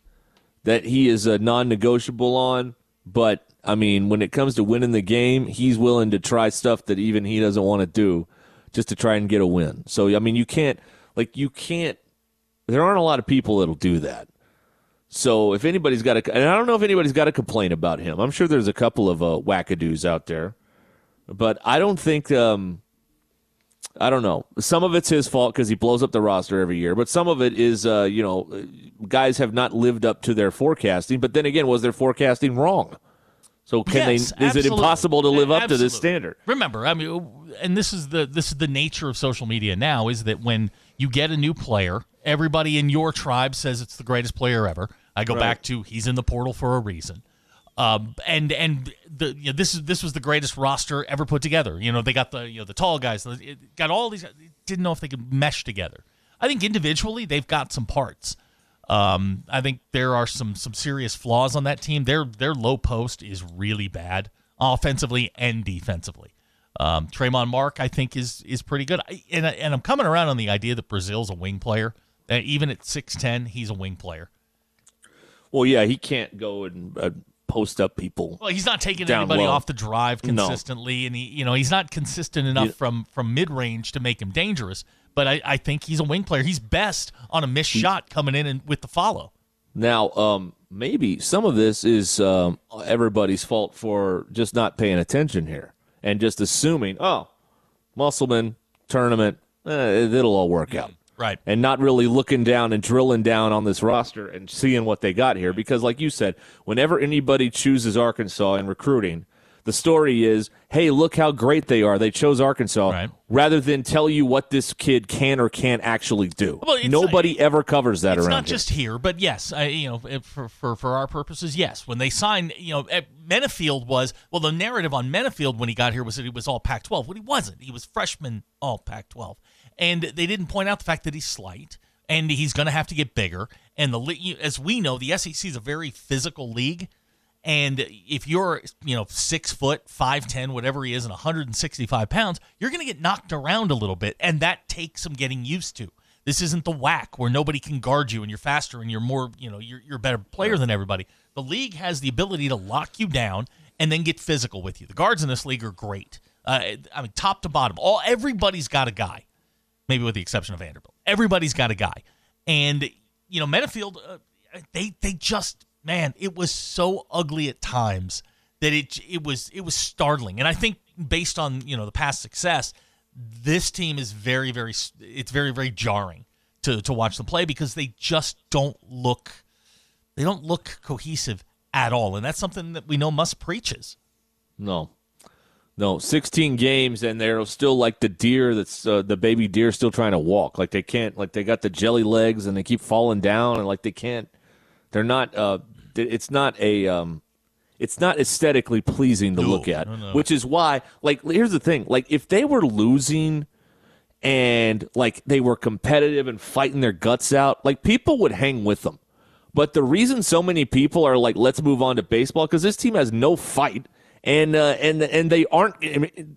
that he is a non-negotiable on, but I mean, when it comes to winning the game, he's willing to try stuff that even he doesn't want to do just to try and get a win. So I mean, you can't like you can't there aren't a lot of people that'll do that. So if anybody's got to, and I don't know if anybody's got to complain about him. I'm sure there's a couple of uh, wackadoos out there, but I don't think. Um, I don't know. Some of it's his fault because he blows up the roster every year, but some of it is, uh, you know, guys have not lived up to their forecasting. But then again, was their forecasting wrong? So can Yes, they? Is it impossible to live up to this standard? Remember, I mean, and this is the this is the nature of social media now is that when you get a new player, everybody in your tribe says it's the greatest player ever. I go back to he's in the portal for a reason. Um, and and the you know, this is this was the greatest roster ever put together. You know, they got the you know the tall guys, it got all these. Didn't know if they could mesh together. I think individually they've got some parts. Um, I think there are some some serious flaws on that team. Their their low post is really bad, offensively and defensively. Um, Tramon Mark, I think, is is pretty good. I, and and I'm coming around on the idea that Brazile's a wing player. Uh, even at six ten, he's a wing player. Well, yeah, he can't go and uh, post up people. Well, he's not taking anybody low. off the drive No. consistently, and he, you know, he's not consistent enough You- from from mid range to make him dangerous. But I, I think he's a wing player. He's best on a missed shot coming in and with the follow. Now, um, maybe some of this is um, everybody's fault for just not paying attention here and just assuming, oh, Musselman tournament, eh, it'll all work out. Right. And not really looking down and drilling down on this roster and seeing what they got here. Because, like you said, whenever anybody chooses Arkansas in recruiting, the story is, hey, look how great they are. They chose Arkansas Right. rather than tell you what this kid can or can't actually do. Well, Nobody ever covers that around. it's around not here. just here, but yes, I, you know, for, for for our purposes, yes. When they signed, you know, Menifield was well. The narrative on Menifield when he got here was that he was all Pac-12. Well, he wasn't. He was freshman all Pac-12, and they didn't point out the fact that he's slight and he's going to have to get bigger. And the as we know, the SEC is a very physical league. And if you're, you know, six foot, 5'10, whatever he is, and 165 pounds, you're going to get knocked around a little bit. And that takes some getting used to. This isn't the whack where nobody can guard you and you're faster and you're more, you know, you're, you're a better player than everybody. The league has the ability to lock you down and then get physical with you. The guards in this league are great. Uh, I mean, top to bottom, all everybody's got a guy, maybe with the exception of Vanderbilt. Everybody's got a guy, and you know, Menifield, uh, they they just man, it was so ugly at times that it it was it was startling. And I think based on you know the past success, this team is very very it's very very jarring to to watch them play because they just don't look they don't look cohesive at all, and that's something that we know Muss preaches. No, no, 16 games, and they're still like the deer that's uh, the baby deer still trying to walk. Like they can't, like they got the jelly legs and they keep falling down, and like they can't. They're not. Uh, it's not a. Um, it's not aesthetically pleasing to no, look at, no, no. which is why. Like, here's the thing: like if they were losing, and like they were competitive and fighting their guts out, like people would hang with them. But the reason so many people are like, let's move on to baseball, because this team has no fight and uh, and and they aren't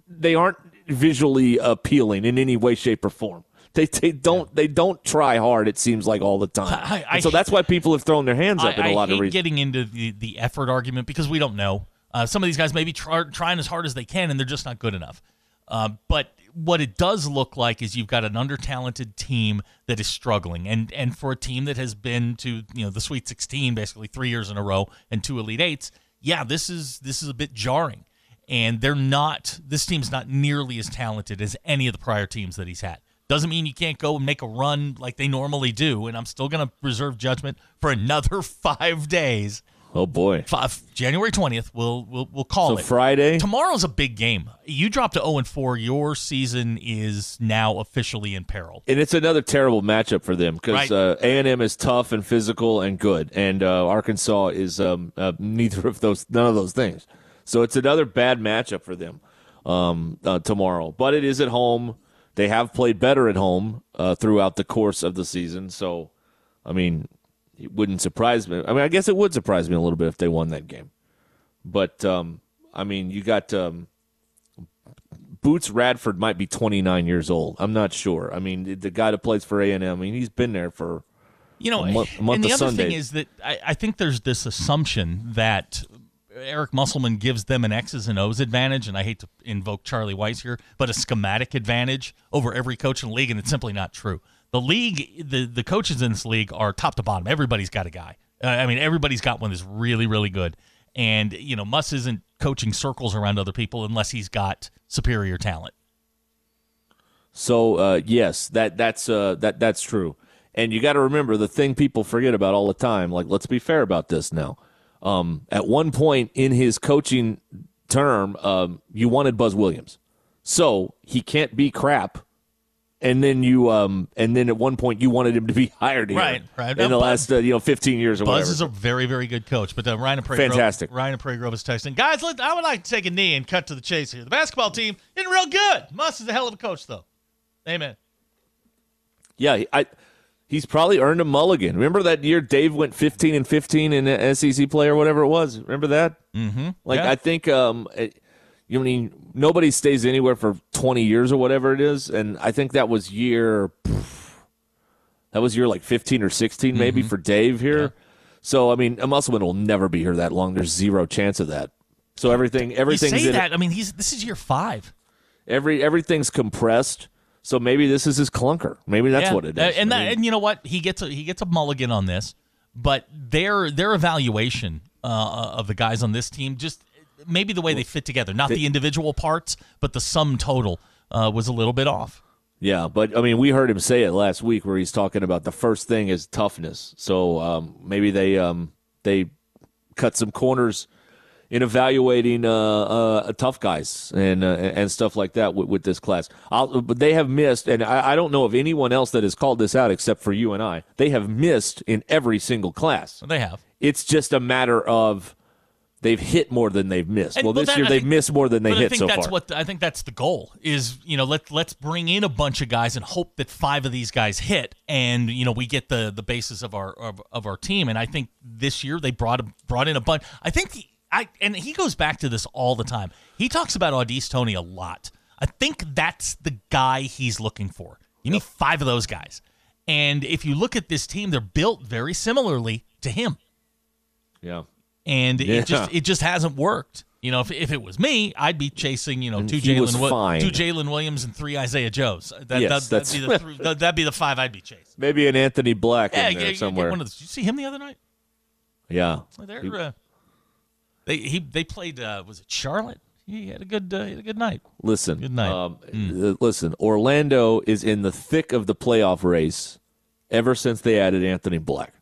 they aren't visually appealing in any way, shape, or form. They, they don't yeah. they don't try hard. It seems like all the time. I, I, so that's why people have thrown their hands up I, in a lot of reasons. Getting into the, the effort argument because we don't know. Uh, some of these guys may be try, trying as hard as they can, and they're just not good enough. Uh, but what it does look like is you've got an under-talented team that is struggling, and and for a team that has been to you know the Sweet 16 basically three years in a row and two Elite Eights, yeah, this is this is a bit jarring. And they're not this team's not nearly as talented as any of the prior teams that he's had. Doesn't mean you can't go and make a run like they normally do, and I'm still to reserve judgment for another 5 days Oh boy, Five, January twentieth. We'll we'll we'll call so it Friday. Tomorrow's a big game. You dropped to zero and four. Your season is now officially in peril. And it's another terrible matchup for them because uh, A right. uh, and M is tough and physical and good, and uh, Arkansas is um, uh, neither of those, none of those things. So it's another bad matchup for them um, uh, tomorrow. But it is at home. They have played better at home uh, throughout the course of the season. So, I mean, it wouldn't surprise me. I mean, I guess it would surprise me a little bit if they won that game. But um, I mean, you got um, Boots Radford might be 29 years old. I'm not sure. I mean, the guy that plays for A and M. I mean, he's been there for you know. A month, a month and the other thing is that I, I think there's this assumption that Eric Musselman gives them an X's and O's advantage, and I hate to invoke Charlie Weis here, but a schematic advantage over every coach in the league, and it's simply not true the league, the the coaches in this league are top to bottom. Everybody's got a guy. Uh, I mean, everybody's got one that's really, really good. And you know, Muss isn't coaching circles around other people unless he's got superior talent. So uh, yes, that that's uh, that that's true. And you got to remember the thing people forget about all the time. Like, let's be fair about this now. Um, at one point in his coaching term, um, you wanted Buzz Williams, so he can't be crap and then you um and then at one point you wanted him to be hired here right right. In the last uh, you know 15 years or Buzz whatever. is a very very good coach but uh, Ryan and Prairie fantastic. Ryan Grove is texting guys let, I would like to take a knee and cut to the chase here. The basketball team isn't real good. Muss is a hell of a coach though. Amen. Yeah I he's probably earned a mulligan. Remember that year Dave went 15 and 15 in the SEC play or whatever it was? Remember that? Mm-hmm. Like yeah. I think um. It, you know, I mean nobody stays anywhere for 20 years or whatever it is, and I think that was year that was year like 15 or 16 maybe mm-hmm. for Dave here. Yeah. So I mean, a Musselman will never be here that long. There's zero chance of that. So everything, everything's you say that. I mean, he's this is year five. Every everything's compressed. So maybe this is his clunker. Maybe that's yeah. what it is. And that, and you know what? He gets a he gets a mulligan on this, but their their evaluation uh, of the guys on this team just maybe the way they fit together, not the individual parts, but the sum total uh, was a little bit off. Yeah, but I mean, we heard him say it last week where he's talking about the first thing is toughness. So um, maybe they um, they cut some corners in evaluating uh, uh, tough guys and uh, and stuff like that with, with this class. I'll, but they have missed, and I, I, don't know of anyone else that has called this out except for you and I. They have missed in every single class. They have. It's just a matter of they've hit more than they've missed. And, well, this that, year I they've think, missed more than they hit so that's far. What I think that's the goal is you know let let's bring in a bunch of guys and hope that five of these guys hit, and you know we get the the basis of our of, of our team. And I think this year they brought brought in a bunch. I think. The, I and he goes back to this all the time. He talks about Audis Tony a lot. I think that's the guy he's looking for. You need five of those guys. And if you look at this team, they're built very similarly to him. Yeah. And Yeah. it just it just hasn't worked. You know, if, if it was me, I'd be chasing, you know, And two Jalen two Jalen Williams and three Isaiah Joes. That, Yes, that, that'd, be the three, that- that'd be the five I'd be chasing. Maybe an Anthony Black Yeah, in there yeah, somewhere. One of. Did you see him the other night? yeah. They're, He- uh, they he they played. Uh, was it Charlotte? He had a good uh, he had a good night. Listen, Good night. Um, uh, Listen, Orlando is in the thick of the playoff race ever since they added Anthony Black.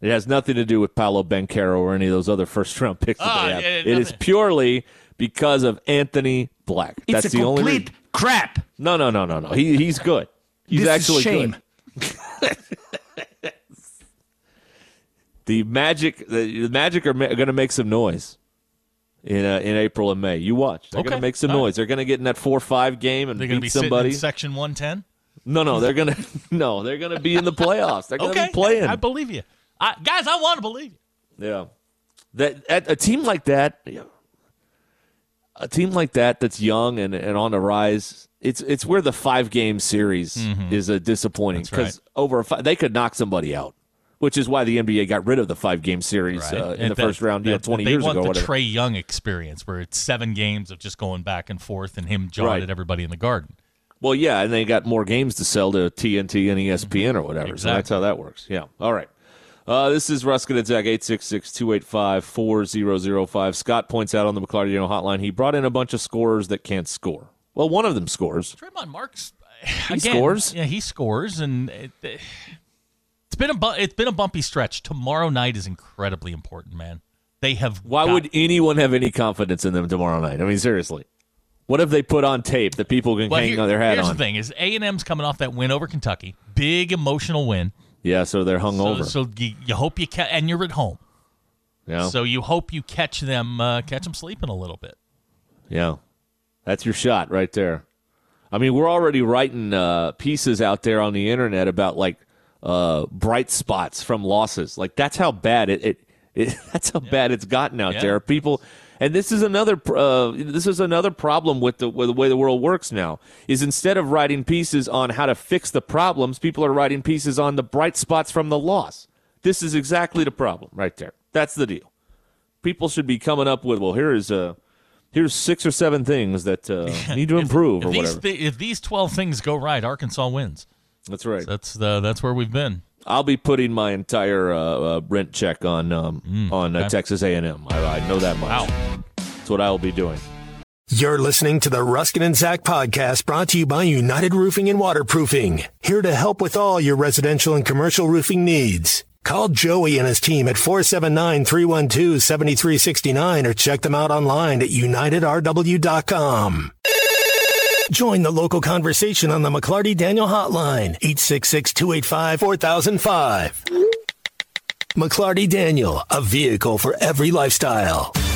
It has nothing to do with Paolo Banchero or any of those other first round picks that Ah, they have. yeah, it is purely because of Anthony Black. It's That's the only complete reason. crap. No, no, no, no, no. He, he's good. He's This is actually shame. good. The Magic, the, the Magic are, ma- going to make some noise in uh, in April and May. You watch. They're going to make some All right. noise. They're going to get in that four five game and They're beat be somebody. in section one ten. no, no, they're going to no, they're going to be in the playoffs. They're going to Okay, be playing. I believe you, I, guys. I want to believe you. Yeah, that at a team like that, yeah, a team like that that's young and, and on the rise. It's it's where the five game series is a disappointing Mm-hmm. That's because over a fi- they could knock somebody out, which is why the NBA got rid of the five game series uh, in And the that- first round, you know, that- twenty they years want ago. or the. Trae Young experience, where it's seven games of just going back and forth and him jawing Right. at everybody in the garden. Well, yeah, and they got more games to sell to TNT and E ESPN or whatever. So that's how that works. Yeah. All right. Uh, this is Ruscin and Zach, 866-285-4005. Scott points out on the McLarty hotline he brought in a bunch of scorers that can't score. Well, one of them scores. Tramon Marks, He again, scores? Yeah, he scores, and it, it's been a bu- it's been a bumpy stretch. Tomorrow night is incredibly important, man. They have Why got- would anyone have any confidence in them tomorrow night? I mean, seriously. What have they put on tape that people can well, hang here- their hat here's on? the thing: is A and M's coming off that win over Kentucky, big emotional win. Yeah, so they're hung So, over. so you, you hope you catch, and you're at home, yeah. so you hope you catch them uh, catch them sleeping a little bit. Yeah, that's your shot right there. I mean, we're already writing uh, pieces out there on the internet about like uh, bright spots from losses. Like that's how bad it. it, it that's how bad it's gotten out Yeah. there. People, and this is another. Uh, this is another problem with the with the way the world works now. Is instead of writing pieces on how to fix the problems, people are writing pieces on the bright spots from the loss. This is exactly the problem right there. That's the deal. People should be coming up with well, here is uh, here's six or seven things that uh, need to improve If or these whatever. thi- if these twelve things go right, Arkansas wins. That's right. That's the that's where we've been. I'll be putting my entire uh, uh, rent check on um, on uh, Mm, okay. Texas A&M. I, I know that much. Wow. That's what I will be doing. You're listening to the Ruscin and Zach podcast brought to you by United Roofing and Waterproofing. Here to help with all your residential and commercial roofing needs. Call Joey and his team at 479-312-7369 or check them out online at unitedrw.com. Join the local conversation on the McLarty Daniel Hotline, 866-285-4005. McLarty Daniel, a vehicle for every lifestyle.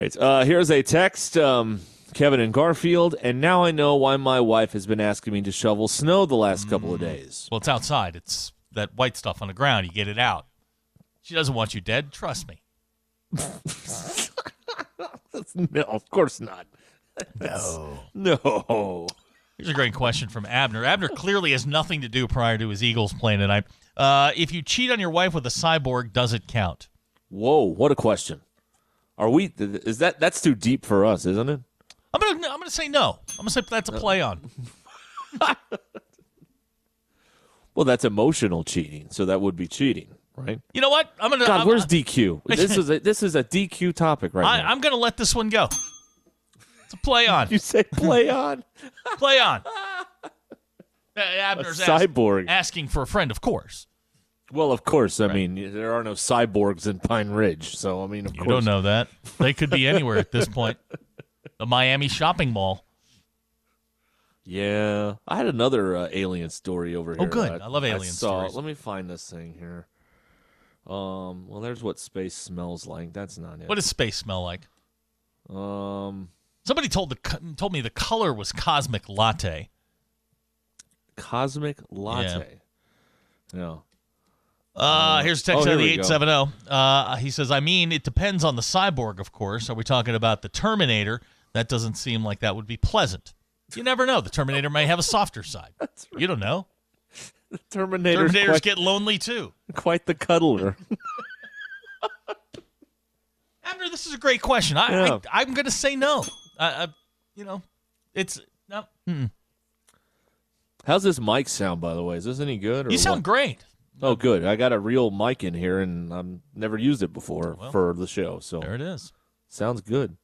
Right. Uh, here's a text, um, Kevin and Garfield, and now I know why my wife has been asking me to shovel snow the last couple of days. Well, it's outside. It's that white stuff on the ground. You get it out. She doesn't want you dead. Trust me. no, of course not. No. No. Here's a great question from Abner. Abner clearly has nothing to do prior to his Eagles playing tonight. Uh, if you cheat on your wife with a cyborg, does it count? Whoa, what a question. Are we is that that's too deep for us, isn't it? I'm gonna I'm gonna say no. I'm gonna say that's a play on. Well, that's emotional cheating, so that would be cheating, right? You know what? I'm gonna. God, I'm, where's DQ? This is a this is a DQ topic right I, now. I'm gonna let this one go. It's a play on. You say play on play on. Uh, Abner's cyborg. ask- asking for a friend, of course. Well, of course. I mean, there are no cyborgs in Pine Ridge, so I mean, of course You course. don't know that. They could be anywhere at this point. The Miami shopping mall. Yeah, I had another uh, alien story over here. Oh, good. that I love alien saw. stories. Let me find this thing here. Um, well, there's what space smells like. That's not it. What does space smell like? Um, Somebody told the told me the color was cosmic latte. cosmic latte. Yeah. Uh, here's a text oh, out of the 870. Uh, he says, I mean, it depends on the cyborg, of course. Are we talking about the Terminator? That doesn't seem like that would be pleasant. You never know. The Terminator may have a softer side. You don't know. Terminator's Terminators quite, get lonely too. quite the cuddler. Abner, this is a great question. I, Yeah. I I'm going to say no. I, I, you know, it's no. mm. How's this mic sound, by the way? Is this any good? Or You sound what? great. Oh, good. I got a real mic in here, and I've never used it before Well, for the show. So There it is. sounds good.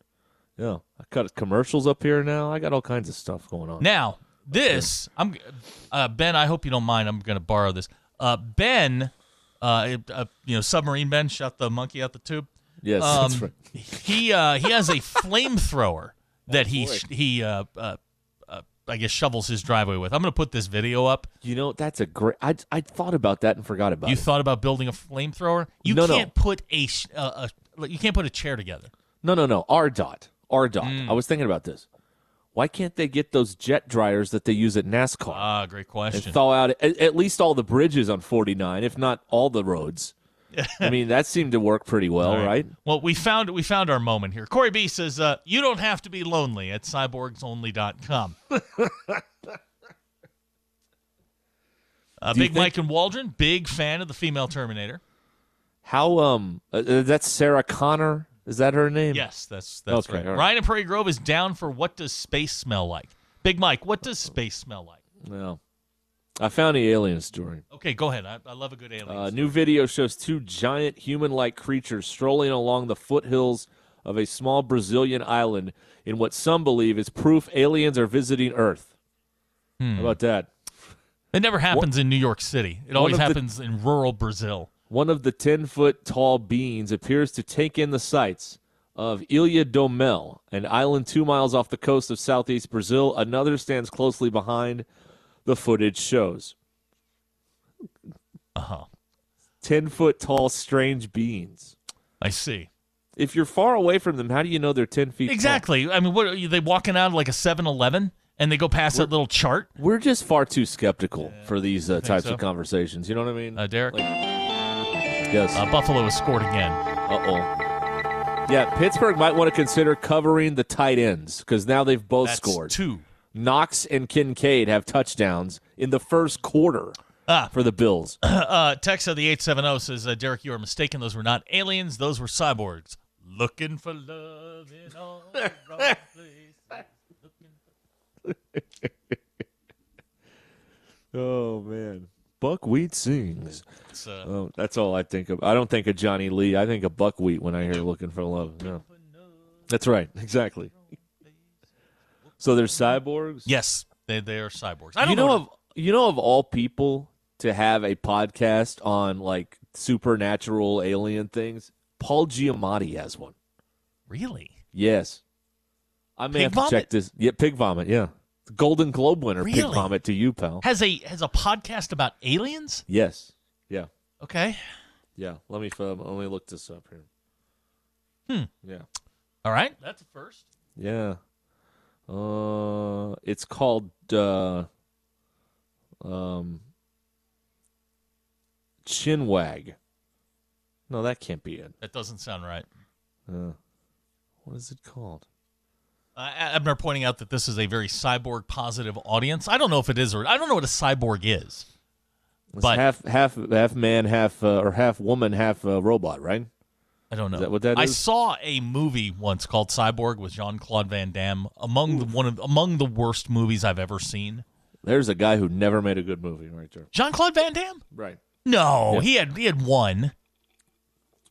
Yeah, I cut commercials up here now. I got all kinds of stuff going on. Now, this I'm uh, Ben. I hope you don't mind. I'm going to borrow this. Uh, ben, uh, uh, you know, submarine Ben shot the monkey out the tube. yes, Um, that's right. He uh, he has a flamethrower that he boy. he uh, uh, I guess shovels his driveway with. I'm going to put this video up. You know, that's a great. I I thought about that and forgot about You it. You thought about building a flamethrower? You No, no. can't put a, uh, a you can't put a chair together. no, no, no. R dot. R dot. Mm. I was thinking about this. Why can't they get those jet dryers that they use at NASCAR Ah, great question. and thaw out at, at least all the bridges on 49, if not all the roads? I mean, that seemed to work pretty well, right? Well, we found we found our moment here. Corey B says, uh, "You don't have to be lonely at cyborgsonly.com." uh, Big think- Mike and Waldron, big fan of the female Terminator. How um, uh, uh, that's Sarah Connor. Is that her name? Yes, that's that's Okay, right. right. Ryan and Prairie Grove is down for what does space smell like? Big Mike, what does space smell like? Well, I found the alien story. Okay, go ahead. I, I love a good alien. Uh, new video shows two giant human-like creatures strolling along the foothills of a small Brazilian island in what some believe is proof aliens are visiting Earth. Hmm. How about that? it never happens in New York City. It always of the- happens in rural Brazil. One of the 10-foot tall beings appears to take in the sights of Ilha do Mel, an island two miles off the coast of southeast Brazil. Another stands closely behind. The footage shows Uh huh. 10-foot tall strange beings. I see. If you're far away from them, how do you know they're 10 feet tall? Exactly. I mean, what are they walking out of like a 7-Eleven and they go past that little chart? We're just far too skeptical for these uh, types so? of conversations. You know what I mean? Uh, Derek, Like- yes. uh, Buffalo has scored again. Uh oh. Yeah, Pittsburgh might want to consider covering the tight ends because now they've both That's scored. two. Knox and Kincaid have touchdowns in the first quarter Ah. for the Bills. Uh, text of the 870 says, uh, Derek, you are mistaken. Those were not aliens. Those were cyborgs. Looking for love in all the wrong places. oh man, buckwheat sings. Uh, Oh, that's all I think of. I don't think of Johnny Lee. I think of buckwheat when I hear "Looking for Love." No. That's right, exactly. So there's cyborgs. yes, they, they are cyborgs. I don't you know, know. of you know of all people to have a podcast on like supernatural alien things. Paul Giamatti has one. really? Yes, I may Pig have to vomit? check this. Yeah, Pig Vomit. Yeah, Golden Globe winner. Really? Pig Vomit to you, pal. Has a has a podcast about aliens? Yes. Yeah. Okay. Yeah. Let me uh, let me look this up here. Hmm. Yeah. All right. That's a first. Yeah. Uh, it's called uh, um, Chinwag. No, that can't be it. That doesn't sound right. Uh, what is it called? Uh, Abner pointing out that this is a very cyborg positive audience. I don't know if it is or I don't know what a cyborg is. It's But- half half half man, half uh, or half woman, half uh, robot, right? I don't know. that what that I is? saw a movie once called Cyborg with Jean Claude Van Damme. Among the one of among the worst movies I've ever seen. There's a guy who never made a good movie, right there. Jean Claude Van Damme? Right. No, Yeah. he had he had one.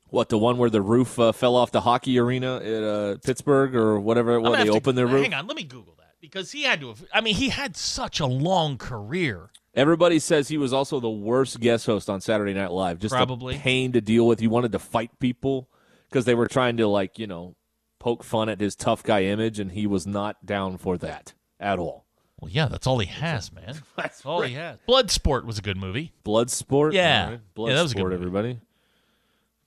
What the one where the roof uh, fell off the hockey arena at uh, Pittsburgh or whatever? I'm When gonna they have to- opened their roof. Hang on, let me Google that because he had to. have I mean, he had such a long career. Everybody says he was also the worst guest host on Saturday Night Live. Just Probably. a pain to deal with. He wanted to fight people because they were trying to like you know poke fun at his tough guy image, and he was not down for that at all. Well, yeah, that's all he has, man. That's all he has. Bloodsport was a good movie. Bloodsport. Yeah. Right. Bloodsport, Yeah, that was a good movie. everybody.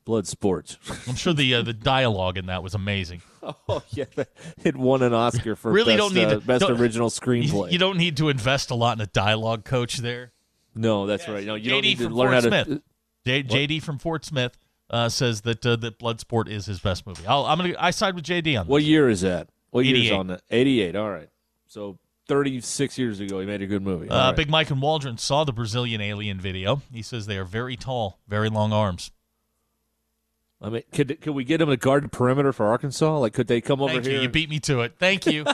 Bloodsport. I'm sure the uh, the dialogue in that was amazing. oh yeah, it won an Oscar for Really best, don't need uh, to- best original screenplay. You don't need to invest a lot in a dialogue coach there. no, that's right. No, you don't need to learn Fort how Smith. to. J- JD from Fort Smith uh, says that uh, that Bloodsport is his best movie. I'll, I'm gonna I side with JD on this. What year is that? What year is on that? Eighty-eight. All right. So thirty-six years ago, he made a good movie. Uh, right. Big Mike and Waldron saw the Brazilian alien video. He says they are very tall, very long arms. I mean, could could we get him to guard the perimeter for Arkansas? Like, could they come over Thank here? you. You beat me to it. Thank you.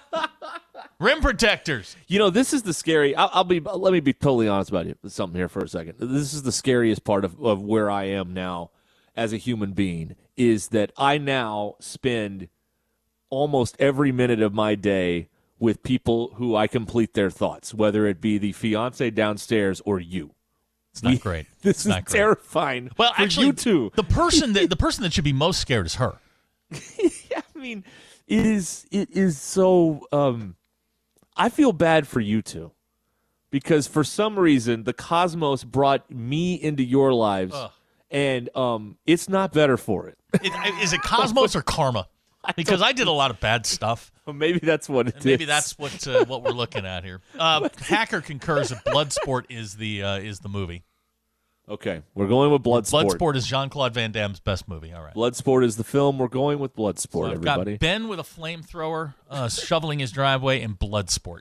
Rim protectors. You know, this is the scary. I'll, I'll be. Let me be totally honest about you. Something here for a second. This is the scariest part of, of where I am now as a human being is that I now spend almost every minute of my day with people who I complete their thoughts, whether it be the fiance downstairs or you. It's not We- great. This It's is not great. terrifying. Well, for actually, you two. the person that the person that should be most scared is her. yeah, I mean, it is it is so um I feel bad for you two. Because for some reason the cosmos brought me into your lives Ugh. and um it's not better for it. It, is it cosmos or karma? Because I did a lot of bad stuff. Well, Maybe that's what it is. Maybe that's what uh, what we're looking at here. Uh, Hacker concurs that Bloodsport is the uh, is the movie. Okay, we're going with Bloodsport. Bloodsport is Jean Claude Van Damme's best movie. All right. Bloodsport is the film. We're going with Bloodsport, So I've everybody. got Ben with a flamethrower uh, shoveling his driveway and Bloodsport.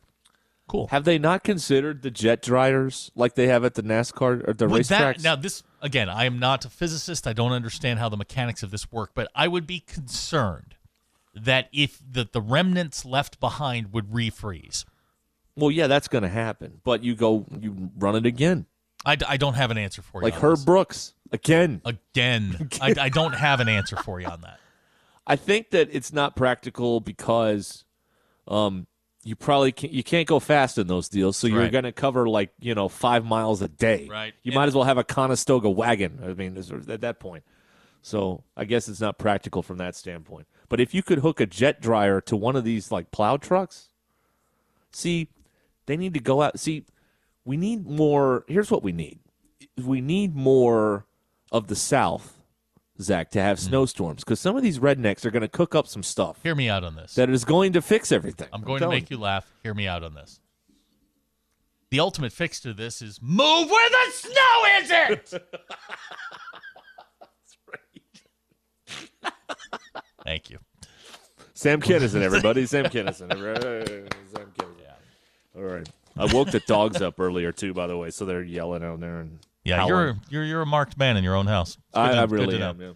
Cool. Have they not considered the jet dryers like they have at the NASCAR or the Would that- now this again, I am not a physicist. I don't understand how the mechanics of this work, but I would be concerned that if the, the remnants left behind would refreeze. well, yeah, that's going to happen. But you go, you run it again, I, d- I don't have an answer for you. like Herb this. Brooks again. Again, I, I don't have an answer for you on that. I think that it's not practical because um, you probably can't, you can't go fast in those deals. So you're Right. going to cover like you know five miles a day. Right. You And- might as well have a Conestoga wagon. I mean, at that point. So I guess it's not practical from that standpoint. But if you could hook a jet dryer to one of these like plow trucks, see, they need to go out. See, we need more. Here's what we need: we need more of the South, Zach, to have Hmm. snowstorms because some of these rednecks are going to cook up some stuff Hear me out on this. that is going to fix everything. I'm going to telling make you laugh. Hear me out on this. The ultimate fix to this is move where the snow isn't. Thank you. Sam Kinison, everybody. Sam Kinison. everybody. Sam Kinison. All right. I woke the dogs up earlier too, by the way, so they're yelling out there and Yeah, howling. you're you're you're a marked man in your own house. I, to- I really am. Yeah.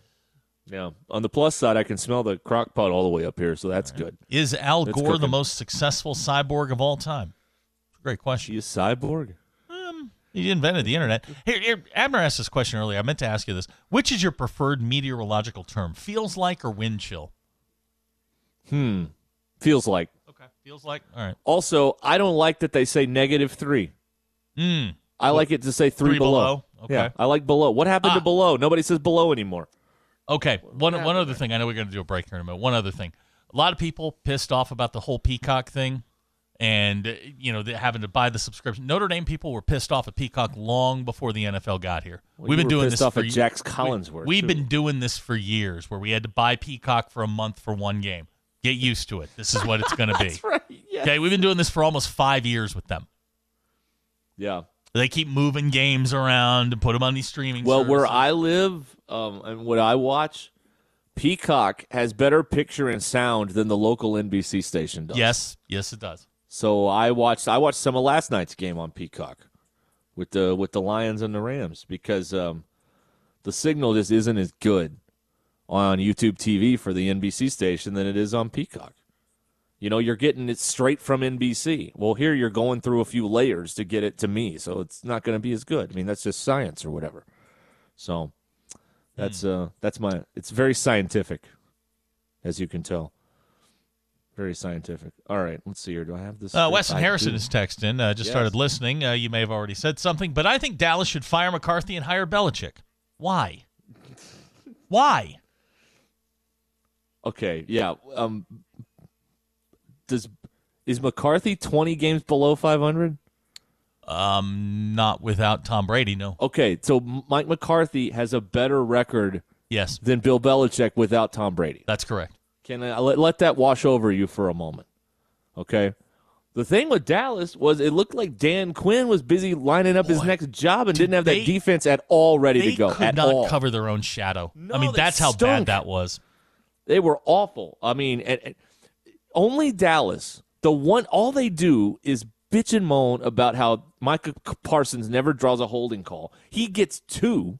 Yeah. On the plus side, I can smell the crock pot all the way up here, so that's good. Is Al Gore the most successful cyborg of all time? Great question. She is cyborg. He invented the internet. Here, here, Abner asked this question earlier. I meant to ask you this. Which is your preferred meteorological term? Feels like or wind chill? Hmm. Feels like. Okay. Feels like. All right. Also, I don't like that they say negative three. Hmm. I like it to say three, Three below? below. Okay. Yeah, I like below. What happened Ah. to below? Nobody says below anymore. Okay. One one other thing. I know we're going to do a break here in a minute. One other thing. A lot of people pissed off about the whole Peacock thing, and uh, you know having to buy the subscription. Notre Dame people were pissed off at Peacock long before the NFL got here. Well, We've been doing this off for at Jax we- Collinsworth, We've too. been doing this for years, where we had to buy Peacock for a month for one game. Get used to it. This is what it's going to be. right. Yeah. Okay, we've been doing this for almost five years with them. Yeah. They keep moving games around and put them on these streaming. Well, where. I live um, and what I watch, Peacock has better picture and sound than the local NBC station does. yes, yes, it does. So I watched I watched some of last night's game on Peacock with the with the Lions and the Rams because um, the signal just isn't as good on YouTube TV for the NBC station than it is on Peacock. You know, you're getting it straight from NBC. Well, here you're going through a few layers to get it to me, so it's not going to be as good. I mean, that's just science or whatever. So that's uh that's my it's very scientific as you can tell. Very scientific. All right, let's see here. Do I have this? Uh? Weston Harrison do. is texting. Uh, just Yes. started listening. Uh, you may have already said something, but I think Dallas should fire McCarthy and hire Belichick. Why? Why? Okay, yeah. Um, does is McCarthy twenty games below five hundred? Um, not without Tom Brady. No. Okay, so Mike McCarthy has a better record Yes, than Bill Belichick without Tom Brady. that's correct. Can I let, let that wash over you for a moment? Okay. The thing with Dallas was it looked like Dan Quinn was busy lining up his next job and did didn't have they- that defense at all ready to go could at not all. cover their own shadow. No, I mean, that's how bad that was. They were awful. I mean, and, and only Dallas. The one all they do is bitch and moan about how Micah Parsons never draws a holding call. He gets two,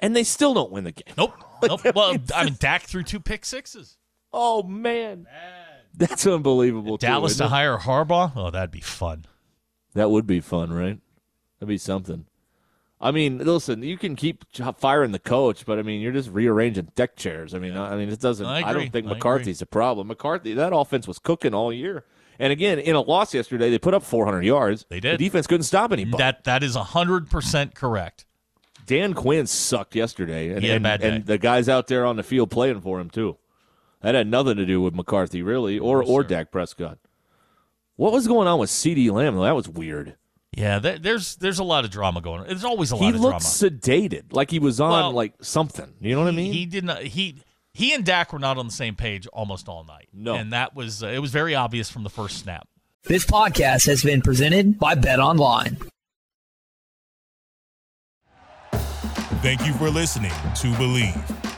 and they still don't win the game. Nope. Nope. well, I mean, Dak threw two pick sixes. Oh man, that's unbelievable. too, Dallas to it? hire Harbaugh. Oh, that'd be fun. That would be fun, right? That'd be something. I mean, listen, you can keep firing the coach, but I mean, you're just rearranging deck chairs. I mean, I mean, it doesn't. I I, don't think McCarthy's a problem. McCarthy, that offense was cooking all year, and again, in a loss yesterday, they put up 400 yards. They did. The defense couldn't stop anybody. That that is hundred percent correct. Dan Quinn sucked yesterday, and He had a and, and the guys out there on the field playing for him too. That had nothing to do with McCarthy, really, or or Dak Prescott. What was going on with CeeDee Lamb? That was weird. Yeah, there, there's there's a lot of drama going on. There's always a lot He of looked drama. sedated, like he was on Well, like something. You know what I mean? He did not. He he and Dak were not on the same page almost all night. No. and that was uh, it was very obvious from the first snap. This podcast has been presented by Bet Online. Thank you for listening to Bleav.